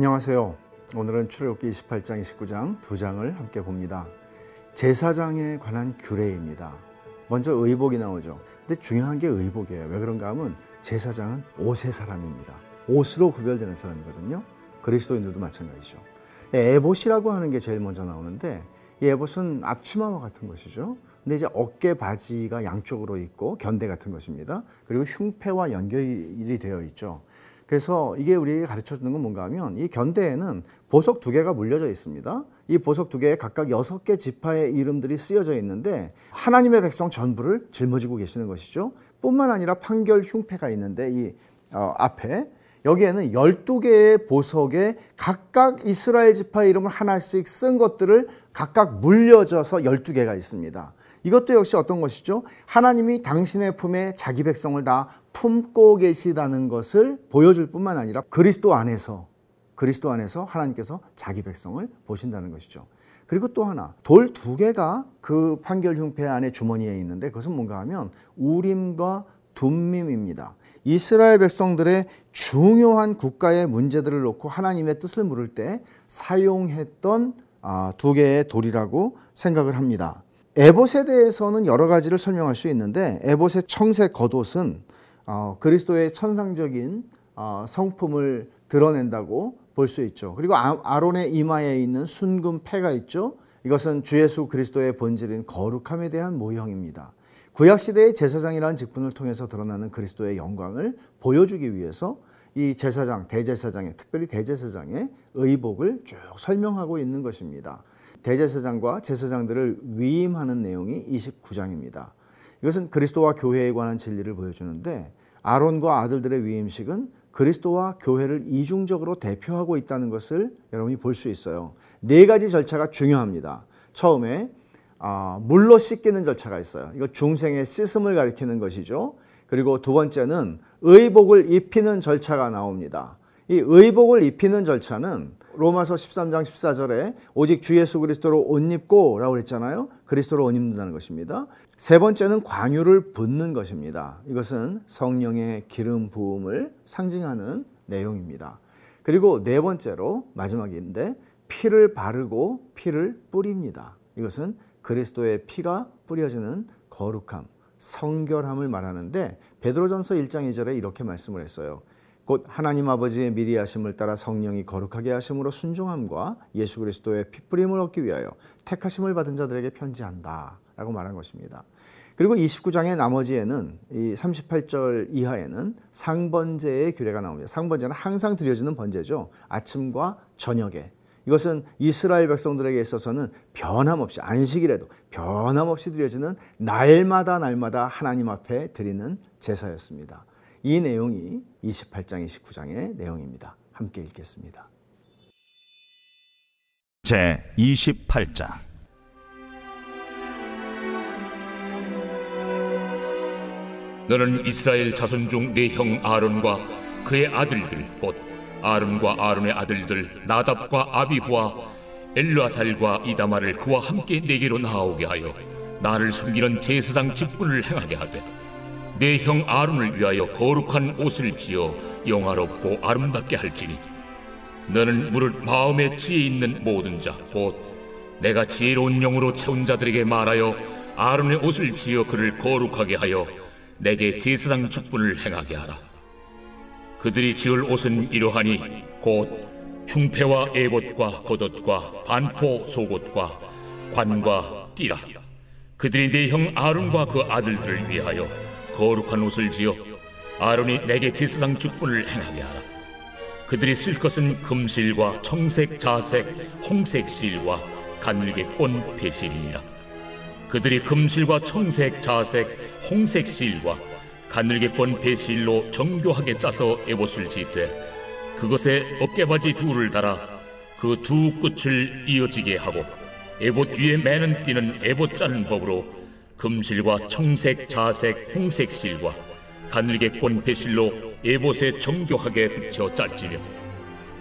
안녕하세요. 오늘은 출애굽기 28장, 29장 두 장을 함께 봅니다. 제사장에 관한 규례입니다. 먼저 의복이 나오죠. 근데 중요한 게 의복이에요. 왜 그런가 하면 제사장은 옷의 사람입니다. 옷으로 구별되는 사람이거든요. 그리스도인들도 마찬가지죠. 에봇이라고 하는 게 제일 먼저 나오는데 이 에봇은 앞치마와 같은 것이죠. 근데 이제 어깨 바지가 양쪽으로 있고 견대 같은 것입니다. 그리고 흉패와 연결이 되어 있죠. 그래서 이게 우리에게 가르쳐 주는 건 뭔가 하면 이 견대에는 보석 두 개가 물려져 있습니다. 이 보석 두 개에 각각 여섯 개 지파의 이름들이 쓰여져 있는데 하나님의 백성 전부를 짊어지고 계시는 것이죠. 뿐만 아니라 판결 흉패가 있는데 이 어, 앞에 여기에는 열두 개의 보석에 각각 이스라엘 지파 이름을 하나씩 쓴 것들을 각각 물려져서 열두 개가 있습니다. 이것도 역시 어떤 것이죠? 하나님이 당신의 품에 자기 백성을 다 품고 계시다는 것을 보여줄 뿐만 아니라 그리스도 안에서 그리스도 안에서 하나님께서 자기 백성을 보신다는 것이죠. 그리고 또 하나 돌 두 개가 그 판결 흉패 안에 주머니에 있는데 그것은 뭔가 하면 우림과 둠밈입니다. 이스라엘 백성들의 중요한 국가의 문제들을 놓고 하나님의 뜻을 물을 때 사용했던 아, 두 개의 돌이라고 생각을 합니다. 에봇에 대해서는 여러 가지를 설명할 수 있는데 에봇의 청색 겉옷은 어, 그리스도의 천상적인 어, 성품을 드러낸다고 볼 수 있죠. 그리고 아, 론의 이마에 있는 순금 패가 있죠. 이것은 주 예수 그리스도의 본질인 거룩함에 대한 모형입니다. 구약 시대의 제사장이라는 직분을 통해서 드러나는 그리스도의 영광을 보여주기 위해서 이 제사장, 대제사장의 특별히 대제사장의 의복을 쭉 설명하고 있는 것입니다. 대제사장과 제사장들을 위임하는 내용이 29장입니다. 이것은 그리스도와 교회에 관한 진리를 보여주는데 아론과 아들들의 위임식은 그리스도와 교회를 이중적으로 대표하고 있다는 것을 여러분이 볼 수 있어요. 네 가지 절차가 중요합니다. 처음에 아, 물로 씻기는 절차가 있어요. 이거 중생의 씻음을 가리키는 것이죠. 그리고 두 번째는 의복을 입히는 절차가 나옵니다. 이 의복을 입히는 절차는 로마서 13장 14절에 오직 주 예수 그리스도로 옷 입고 라고 그랬잖아요. 그리스도로 옷 입는다는 것입니다. 세 번째는 관유를 붓는 것입니다. 이것은 성령의 기름 부음을 상징하는 내용입니다. 그리고 네 번째로 마지막인데 피를 바르고 피를 뿌립니다. 이것은 그리스도의 피가 뿌려지는 거룩함, 성결함을 말하는데 베드로전서 1장 2절에 이렇게 말씀을 했어요. 곧 하나님 아버지의 미리 하심을 따라 성령이 거룩하게 하심으로 순종함과 예수 그리스도의 피뿌림을 얻기 위하여 택하심을 받은 자들에게 편지한다라고 말한 것입니다. 그리고 29장의 나머지에는 이 38절 이하에는 상번제의 규례가 나옵니다. 상번제는 항상 드려지는 번제죠. 아침과 저녁에. 이것은 이스라엘 백성들에게 있어서는 변함없이 안식일에도 변함없이 드려지는 날마다 날마다 하나님 앞에 드리는 제사였습니다. 이 내용이 28장, 29장의 내용입니다. 함께 읽겠습니다. 제 28장 너는 이스라엘 자손 중 네 형 아론과 그의 아들들 곧 아론과 아론의 아들들 나답과 아비후와 엘르아살과 이다마를 그와 함께 내게로 나오게 하여 나를 섬기는 제사장 직분을 행하게 하되 내 형 아론을 위하여 거룩한 옷을 지어 영화롭고 아름답게 할지니. 너는 무릇 마음에 지혜 있는 모든 자 곧 내가 지혜로운 영으로 채운 자들에게 말하여 아론의 옷을 지어 그를 거룩하게 하여 내게 제사장 축분을 행하게 하라. 그들이 지을 옷은 이러하니 곧 중패와 에봇과 겉옷과 반포 속옷과 관과 띠라. 그들이 내 형 아론과 그 아들들을 위하여 거룩한 옷을 지어 아론이 내게 제사장 직분을 행하게 하라. 그들이 쓸 것은 금실과 청색, 자색, 홍색 실과 가늘게 꼰 배실이니라. 그들이 금실과 청색, 자색, 홍색 실과 가늘게 꼰 배실로 정교하게 짜서 에봇을 짓되 그것에 어깨바지 둘을 달아 그 두 끝을 이어지게 하고 에봇 위에 매는 띠는 에봇 짜는 법으로 금실과 청색, 자색, 홍색 실과 가늘게 꼰 배실로 에봇에 정교하게 붙여 짤지며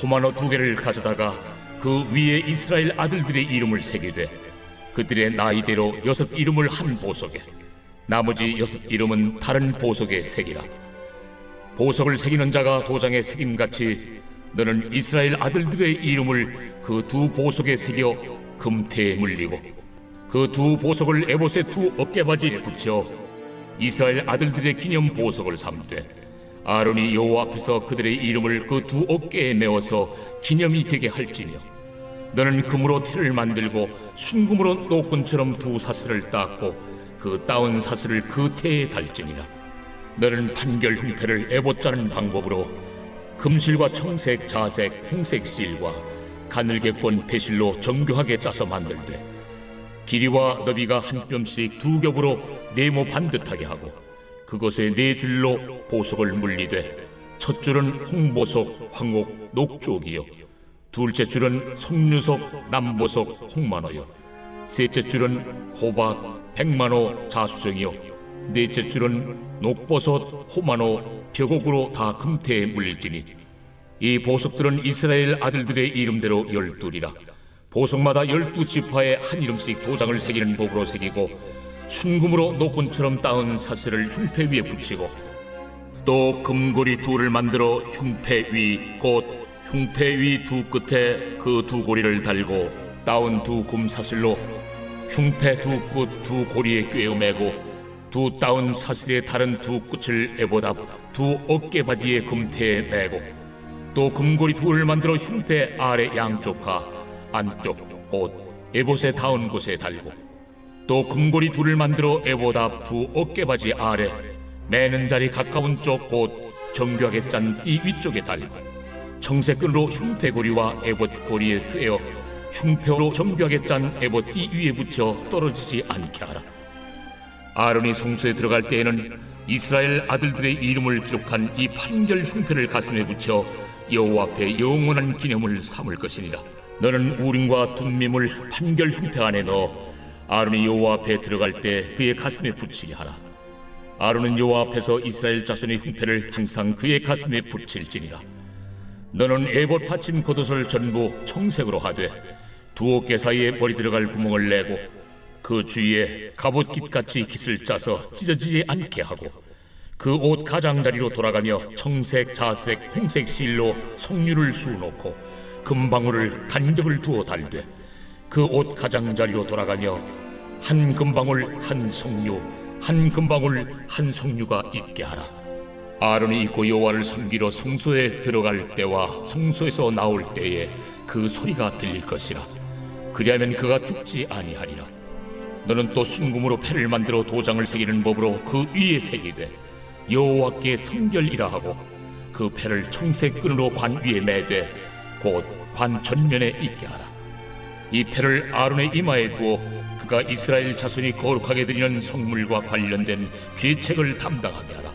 호마노 두 개를 가져다가 그 위에 이스라엘 아들들의 이름을 새기되 그들의 나이대로 여섯 이름을 한 보석에 나머지 여섯 이름은 다른 보석에 새기라. 보석을 새기는 자가 도장에 새김같이 너는 이스라엘 아들들의 이름을 그 두 보석에 새겨 금태에 물리고 그 두 보석을 에봇의 두 어깨바지에 붙여 이스라엘 아들들의 기념 보석을 삼되 아론이 여호와 앞에서 그들의 이름을 그 두 어깨에 메어서 기념이 되게 할지며 너는 금으로 태를 만들고 순금으로 노끈처럼 두 사슬을 닦고 그 따온 사슬을 그 태에 달지니라. 너는 판결 흉패를 에봇 자는 방법으로 금실과 청색, 자색, 홍색 실과 가늘게 꼰 배실로 정교하게 짜서 만들되 길이와 너비가 한 뼘씩 두 겹으로 네모 반듯하게 하고 그것에 네 줄로 보석을 물리되 첫 줄은 홍보석, 황옥, 녹쪽이요. 둘째 줄은 석류석, 남보석, 홍만호요. 셋째 줄은 호박, 백만호, 자수정이요. 넷째 줄은 녹버섯, 호만호, 벽옥으로 다 금태에 물릴지니 이 보석들은 이스라엘 아들들의 이름대로 열둘이라 보석마다 열두 지파에 한 이름씩 도장을 새기는 법으로 새기고 순금으로 노끈처럼 따은 사슬을 흉패 위에 붙이고 또 금고리 둘을 만들어 흉패 위 곧 흉패 위 두 끝에 그 두 고리를 달고 따온 두 금사슬로 흉패 두 끝 두 고리에 꿰어매고 두 따온 사슬의 다른 두 끝을 에보답 두 어깨바디에 금태에 매고 또 금고리 둘을 만들어 흉패 아래 양쪽과 안쪽 곧 에봇에 닿은 곳에 달고 또 금고리 둘을 만들어 에보답 두 어깨바지 아래 매는 자리 가까운 쪽 곧 정교하게 짠 띠 위쪽에 달고 청색끈으로 흉패고리와 에봇 고리에 꿰어 흉패로 정교하게 짠 에봇 띠 위에 붙여 떨어지지 않게 하라. 아론이 성소에 들어갈 때에는 이스라엘 아들들의 이름을 기록한 이 판결 흉패를 가슴에 붙여 여호와 앞에 영원한 기념을 삼을 것이니라 너는 우림과 둠밈을 판결 흉패 안에 넣어 아론이 여호와 앞에 들어갈 때 그의 가슴에 붙이게 하라. 아론은 여호와 앞에서 이스라엘 자손의 흉패를 항상 그의 가슴에 붙일지니라. 너는 에봇 받침 겉옷을 전부 청색으로 하되 두 어깨 사이에 머리 들어갈 구멍을 내고 그 주위에 갑옷깃 같이 깃을 짜서 찢어지지 않게 하고 그 옷 가장자리로 돌아가며 청색, 자색, 홍색 실로 석류를 수놓고 금방울을 간격을 두어 달되 그 옷 가장자리로 돌아가며 한 금방울 한 석류 한 금방울 한 석류가 있게 하라. 아론이 입고 여호와를 섬기러 성소에 들어갈 때와 성소에서 나올 때에 그 소리가 들릴 것이라. 그리하면 그가 죽지 아니하리라. 너는 또 순금으로 패를 만들어 도장을 새기는 법으로 그 위에 새기되 여호와께 성결이라 하고 그 패를 청색 끈으로 관 위에 매되 곧 관 전면에 있게 하라. 이 패를 아론의 이마에 두어 그가 이스라엘 자손이 거룩하게 드리는 성물과 관련된 죄책을 담당하게 하라.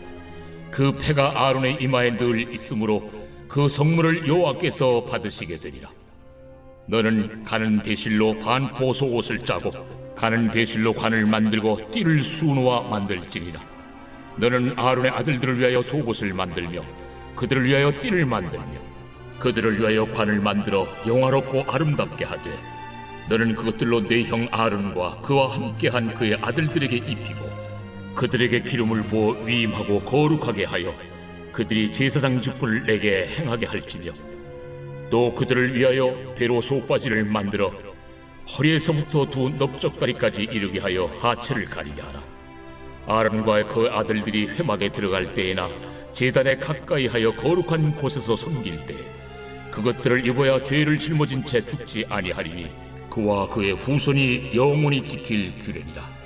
그 패가 아론의 이마에 늘 있으므로 그 성물을 여호와께서 받으시게 되리라. 너는 가는 배실로 반포 속옷을 짜고 가는 배실로 관을 만들고 띠를 수놓아 만들지니라. 너는 아론의 아들들을 위하여 속옷을 만들며 그들을 위하여 띠를 만들며 그들을 위하여 관을 만들어 영화롭고 아름답게 하되 너는 그것들로 내 형 아론과 그와 함께한 그의 아들들에게 입히고 그들에게 기름을 부어 위임하고 거룩하게 하여 그들이 제사장 직분을 내게 행하게 할지며 또 그들을 위하여 배로 속바지를 만들어 허리에서부터 두 넓적다리까지 이르게 하여 하체를 가리게 하라. 아론과 그 아들들이 회막에 들어갈 때에나 제단에 가까이 하여 거룩한 곳에서 섬길 때 그것들을 입어야 죄를 짊어진 채 죽지 아니하리니 그와 그의 후손이 영원히 지킬 규례니라.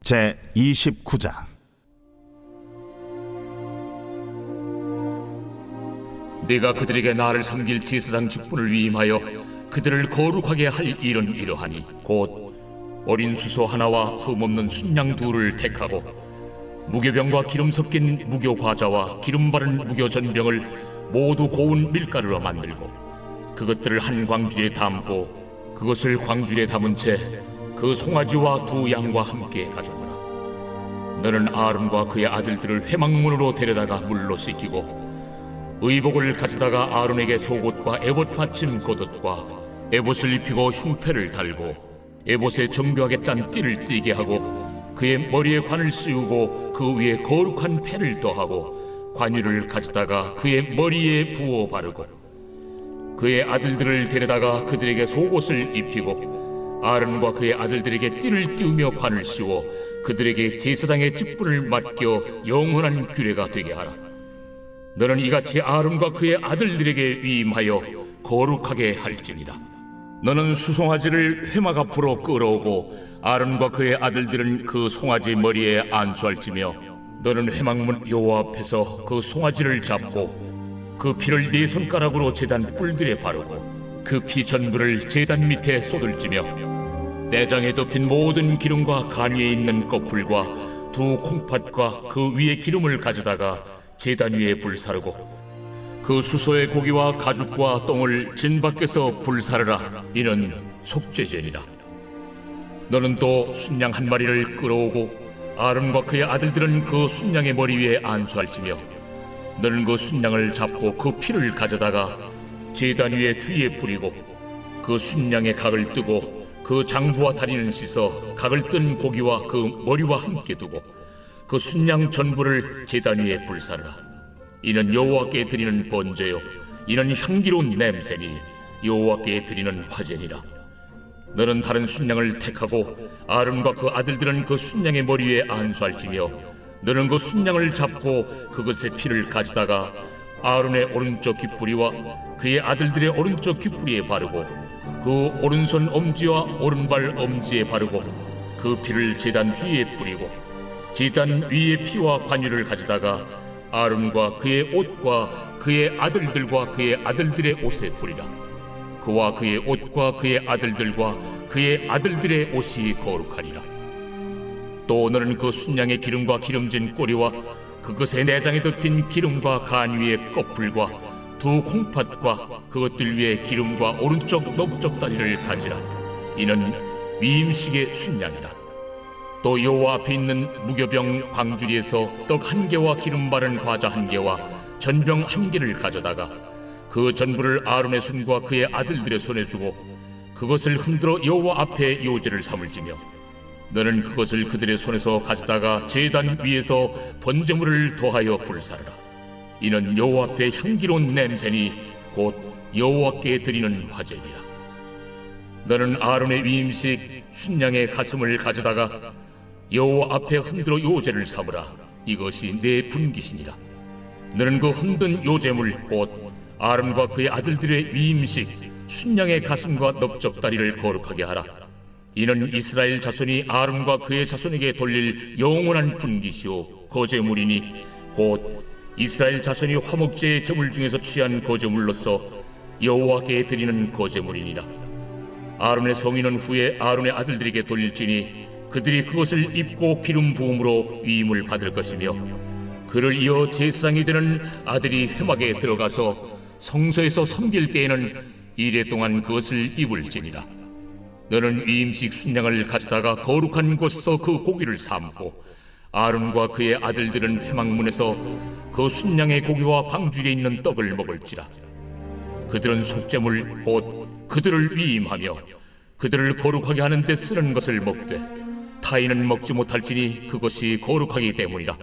제 29장 내가 그들에게 나를 섬길 제사장 직분을 위임하여 그들을 거룩하게 할 일은 이러하니 곧 어린 수소 하나와 흠없는 순양 둘을 택하고 무교병과 기름 섞인 무교 과자와 기름 바른 무교 전병을 모두 고운 밀가루로 만들고 그것들을 한 광주에 담고 그것을 광주에 담은 채 그 송아지와 두 양과 함께 가져오라. 너는 아론과 그의 아들들을 회막문으로 데려다가 물로 씻기고 의복을 가져다가 아론에게 속옷과 에봇 받침 겉옷과 에봇을 입히고 흉패를 달고 에봇에 정교하게 짠 띠를 띠게 하고 그의 머리에 관을 씌우고 그 위에 거룩한 패를 더하고 관유를 가져다가 그의 머리에 부어 바르고 그의 아들들을 데려다가 그들에게 속옷을 입히고 아론과 그의 아들들에게 띠를 띄우며 관을 씌워 그들에게 제사장의 직분을 맡겨 영원한 규례가 되게 하라. 너는 이같이 아론과 그의 아들들에게 위임하여 거룩하게 할지니라. 너는 수송아지를 회막 앞으로 끌어오고 아론과 그의 아들들은 그 송아지 머리에 안수할지며 너는 회막문 여호와 앞에서 그 송아지를 잡고 그 피를 네 손가락으로 제단 뿔들에 바르고 그 피 전부를 제단 밑에 쏟을지며 내장에 덮인 모든 기름과 간 위에 있는 꺼풀과 두 콩팥과 그 위에 기름을 가져다가 제단 위에 불사르고 그 수소의 고기와 가죽과 똥을 진 밖에서 불사르라. 이는 속죄제니라. 너는 또 순양 한 마리를 끌어오고 아론과 그의 아들들은 그 순양의 머리 위에 안수할지며 너는 그 순양을 잡고 그 피를 가져다가 제단 위에 주위에 뿌리고 그 순양의 각을 뜨고 그 장부와 다리는 씻어 각을 뜬 고기와 그 머리와 함께 두고 그 순양 전부를 제단 위에 불사르라 이는 여호와께 드리는 번제요. 이는 향기로운 냄새니 여호와께 드리는 화제니라. 너는 다른 순양을 택하고 아론과 그 아들들은 그 순양의 머리 위에 안수할지며 너는 그 순양을 잡고 그것의 피를 가지다가 아론의 오른쪽 귓뿌리와 그의 아들들의 오른쪽 귓뿌리에 바르고 그 오른손 엄지와 오른발 엄지에 바르고 그 피를 제단 주위에 뿌리고 제단 위에 피와 관유를 가지다가 아론과 그의 옷과 그의 아들들과 그의 아들들의 옷에 뿌리라. 그와 그의 옷과 그의 아들들과 그의 아들들의 옷이 거룩하리라. 또 너는 그 순양의 기름과 기름진 꼬리와 그것의 내장에 덮인 기름과 간 위의 꺼풀과 두 콩팥과 그것들 위에 기름과 오른쪽 넓적 다리를 가지라. 이는 위임식의 순양이라 또 여호와 앞에 있는 무교병 광주리에서 떡 한 개와 기름 바른 과자 한 개와 전병 한 개를 가져다가 그 전부를 아론의 손과 그의 아들들의 손에 주고 그것을 흔들어 여호와 앞에 요제를 삼을지며 너는 그것을 그들의 손에서 가져다가 제단 위에서 번제물을 더하여 불사르라. 이는 여호와 앞에 향기로운 냄새니 곧 여호와께 드리는 화제니라. 너는 아론의 위임식 순양의 가슴을 가져다가 여호와 앞에 흔들어 요제를 삼으라. 이것이 내 분기시니라. 너는 그 흔든 요제물 곧 아론과 그의 아들들의 위임식 순양의 가슴과 넓적다리를 거룩하게 하라. 이는 이스라엘 자손이 아론과 그의 자손에게 돌릴 영원한 분기시오 거제물이니 곧 이스라엘 자손이 화목제의 제물 중에서 취한 거제물로서 여호와께 드리는 거제물이니라. 아론의 성인은 후에 아론의 아들들에게 돌릴지니 그들이 그것을 입고 기름 부음으로 위임을 받을 것이며 그를 이어 제사장이 되는 아들이 회막에 들어가서 성소에서 섬길 때에는 이래 동안 그것을 입을지니라. 너는 위임식 순양을 가져다가 거룩한 곳에서 그 고기를 삶고 아론과 그의 아들들은 회막문에서 그 순양의 고기와 광주리에 있는 떡을 먹을지라. 그들은 속죄물 곧 그들을 위임하며 그들을 거룩하게 하는 데 쓰는 것을 먹되 타인은 먹지 못할지니 그것이 거룩하기 때문이라.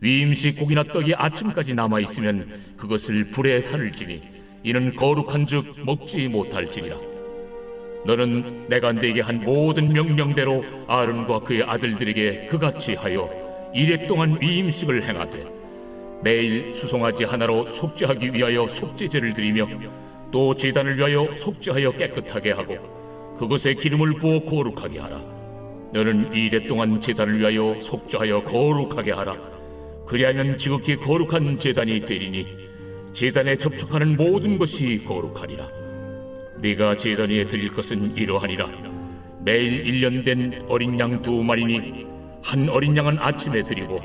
위임식 고기나 떡이 아침까지 남아 있으면 그것을 불에 살을지니 이는 거룩한즉 먹지 못할지니라. 너는 내가 네게 한 모든 명령대로 아론과 그의 아들들에게 그같이 하여 이래 동안 위임식을 행하되 매일 수송아지 하나로 속죄하기 위하여 속죄제를 드리며 또 제단을 위하여 속죄하여 깨끗하게 하고 그것에 기름을 부어 거룩하게 하라 너는 이래 동안 제단을 위하여 속죄하여 거룩하게 하라. 그리하면 지극히 거룩한 제단이 되리니 제단에 접촉하는 모든 것이 거룩하리라. 네가 제단 위에 드릴 것은 이러하니라. 매일 일년된 어린 양 두 마리니 한 어린 양은 아침에 드리고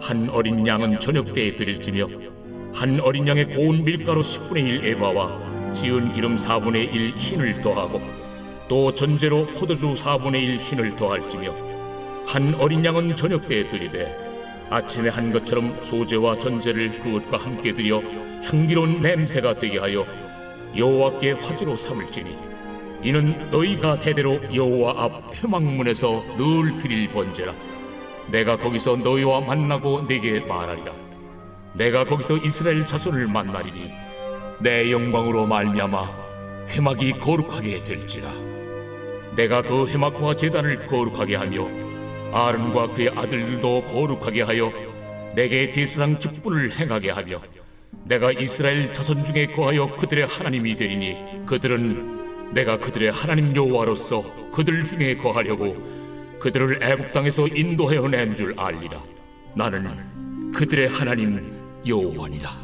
한 어린 양은 저녁 때에 드릴지며 한 어린 양의 고운 밀가루 10분의 1 에바와 지은 기름 4분의 1 흰을 더하고 또 전제로 포도주 4분의 1 흰을 더할지며 한 어린 양은 저녁 때에 드리되 아침에 한 것처럼 소제와 전제를 그것과 함께 드려 향기로운 냄새가 되게 하여 여호와께 화제로 삼을지니 이는 너희가 대대로 여호와 앞 회막문에서 늘 드릴 번제라. 내가 거기서 너희와 만나고 내게 말하리라. 내가 거기서 이스라엘 자손을 만나리니 내 영광으로 말미암아 회막이 거룩하게 될지라. 내가 그 회막과 제단을 거룩하게 하며 아론과 그의 아들들도 거룩하게 하여 내게 제사장 직분을 행하게 하며 내가 이스라엘 자손 중에 거하여 그들의 하나님이 되리니 그들은 내가 그들의 하나님 여호와로서 그들 중에 거하려고 그들을 애굽 땅에서 인도하여 낸 줄 알리라. 나는 그들의 하나님 여호와니라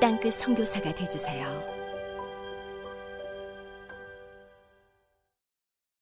땅끝 선교사가 되주세요.